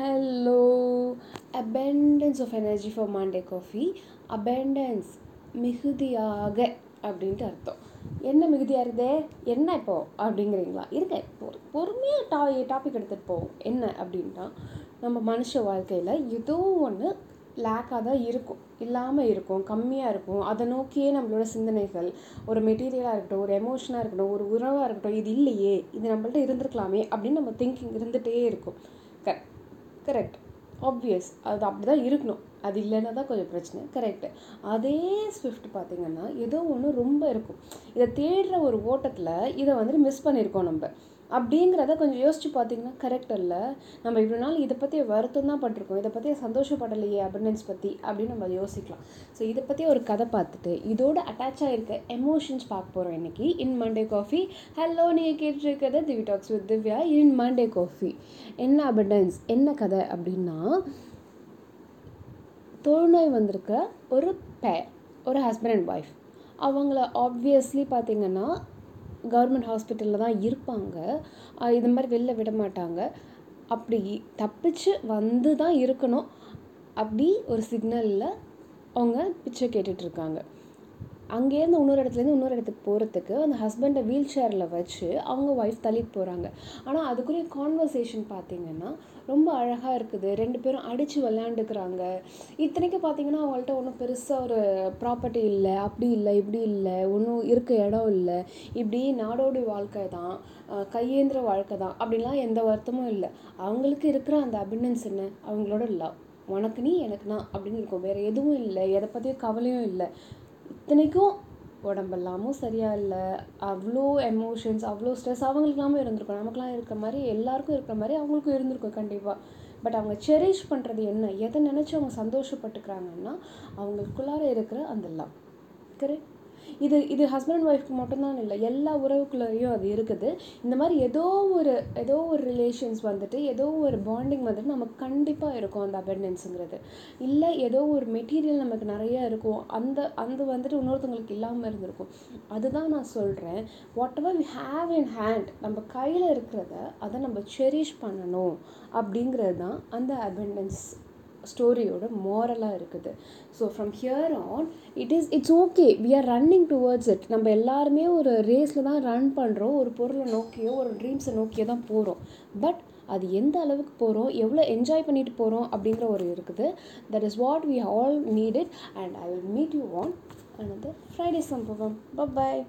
Hello, abundance of energy for Monday coffee. Abundance. மிகுதியாக அப்படின்ட்டு அர்த்தம். என்ன மிகுதியாக இருதே என்ன இப்போ? அப்படிங்கிறீங்களா? இருக்க பொறு பொறுமையாக டா டாபிக் எடுத்துகிட்டு போவோம். என்ன அப்படின்னா நம்ம மனுஷ வாழ்க்கையில் ஏதோ ஒன்று லேக்காக தான் இருக்கும். இல்லாமல் இருக்கும் கம்மியாக இருக்கும். அதை நோக்கியே நம்மளோட சிந்தனைகள் ஒரு மெட்டீரியலாக இருக்கட்டும் ஒரு எமோஷனாக இருக்கட்டும் ஒரு உறவாக இருக்கட்டும் இது இல்லையே இது நம்மள்ட்ட இருந்திருக்கலாமே அப்படின்னு நம்ம திங்கிங் இருந்துகிட்டே இருக்கும். கரெக்ட் கரெக்ட் ஆப்வியஸ் அது அப்படி தான் இருக்கணும். அது இல்லைன்னா தான் கொஞ்சம் பிரச்சனை. கரெக்டு அதே ஸ்விஃப்ட் பார்த்திங்கன்னா ஏதோ ஒன்று ரொம்ப இருக்கும். இதை தேடுற ஒரு ஓட்டத்தில் இதை வந்துட்டு மிஸ் பண்ணியிருக்கோம் நம்ம. அப்படிங்கிறத கொஞ்சம் யோசிச்சு பார்த்தீங்கன்னா கரெக்ட் இல்லை நம்ம இவ்வளோ நாள் இதை பற்றி வருத்தம் தான் பட்டிருக்கோம். இதை பற்றி சந்தோஷப்படலையே அபண்டன்ஸ் பற்றி அப்படின்னு நம்ம யோசிக்கலாம். ஸோ இதை பற்றி ஒரு கதை பார்த்துட்டு இதோட அட்டாச் ஆகிருக்க எமோஷன்ஸ் பார்க்க போகிறோம் இன்றைக்கி இன் மண்டே காஃபி ஹலோ நீங்கள் கேட்டுருக்கிறது Divi talks with Divya in Monday coffee என்ன அபண்டன்ஸ் என்ன கதை அப்படின்னா தொழுநோய் வந்திருக்க ஒரு பேர் ஒரு ஹஸ்பண்ட் அண்ட் ஒய்ஃப் அவங்கள ஆப்வியஸ்லி பார்த்திங்கன்னா கவர்மெண்ட் ஹாஸ்பிட்டலில் தான் இருப்பாங்க. இது மாதிரி வெளில விட மாட்டாங்க. அப்படி தப்பிச்சு வந்து தான் இருக்கணும். அப்படி ஒரு சிக்னலில் அவங்க பிச்சை கேட்டுட்ருக்காங்க அங்கேருந்து இன்னொரு இடத்துலேருந்து இன்னொரு இடத்துக்கு போகிறதுக்கு அந்த ஹஸ்பண்டை வீல் சேரில் வச்சு அவங்க ஒய்ஃப் தள்ளிட்டு போகிறாங்க ஆனால் அதுக்குரிய கான்வர்சேஷன் பார்த்திங்கன்னா ரொம்ப அழகாக இருக்குது. ரெண்டு பேரும் அடித்து விளையாண்டுக்கிறாங்க. இத்தனைக்கு பார்த்திங்கன்னா அவங்கள்ட்ட ஒன்றும் பெருசாக ஒரு ப்ராப்பர்ட்டி இல்லை. அப்படி இல்லை இப்படி இல்லை. ஒன்றும் இருக்க இடம் இல்லை. இப்படி நாடோடி வாழ்க்கை தான். கையேந்திர வாழ்க்கை தான். அப்படிலாம் எந்த வருத்தமும் இல்லை. அவங்களுக்கு இருக்கிற அந்த அபிண்டன்ஸ் என்ன? அவங்களோட லவ் உனக்கு நீ எனக்கு நான் அப்படின்னு இருக்கும். வேறு எதுவும் இல்லை. எதை பற்றியும் கவலையும் இல்லை. இத்தனைக்கும் உடம்பெல்லாமும் சரியாக இல்லை அவ்வளோ எமோஷன்ஸ் அவ்வளோ ஸ்ட்ரெஸ் அவங்களுக்குலாமும் இருந்திருக்கும். நமக்குலாம் இருக்கிற மாதிரி எல்லாருக்கும் இருக்கிற மாதிரி அவங்களுக்கும் இருந்திருக்கும் கண்டிப்பாக பட் அவங்க செரிஷ் பண்ணுறது என்ன? எதை நினச்சி அவங்க சந்தோஷப்பட்டுக்கிறாங்கன்னா அவங்களுக்குள்ளார இருக்கிற அந்த லவ் கரெக்ட் இது இது ஹஸ்பண்ட் அண்ட் ஒய்ஃப்க்கு மட்டும்தான் இல்லை எல்லா உறவுக்குள்ளேயும் அது இருக்குது. இந்த மாதிரி ஏதோ ஒரு ஏதோ ஒரு ரிலேஷன்ஸ் வந்துட்டு ஏதோ ஒரு பாண்டிங் வந்துட்டு நமக்கு கண்டிப்பாக இருக்கும் அந்த அபெண்டன்ஸுங்கிறது இல்லை ஏதோ ஒரு மெட்டீரியல் நமக்கு நிறைய இருக்கும் அந்த அந்த வந்துட்டு இன்னொருத்தவங்களுக்கு இல்லாமல் இருந்திருக்கும். அதுதான் நான் சொல்கிறேன் whatever we have in hand நம்ம கையில் இருக்கிறத அதை நம்ம செரிஷ் பண்ணணும் அப்படிங்கிறது தான் அந்த அபெண்டன்ஸ் ஸ்டோரியோட மோரலாக இருக்குது. So from here on it is it's okay we are running towards it நம்ம எல்லாருமே ஒரு ரேஸில் தான் ரன் பண்ணுறோம் ஒரு பொருளை நோக்கியோ ஒரு ட்ரீம்ஸை நோக்கியோ தான் போகிறோம் பட் அது எந்த அளவுக்கு போகிறோம் எவ்வளோ என்ஜாய் பண்ணிட்டு போகிறோம் அப்படிங்கிற ஒரு இருக்குது. That is what we all need it and I will meet you on another Friday சம்பவம். பாய்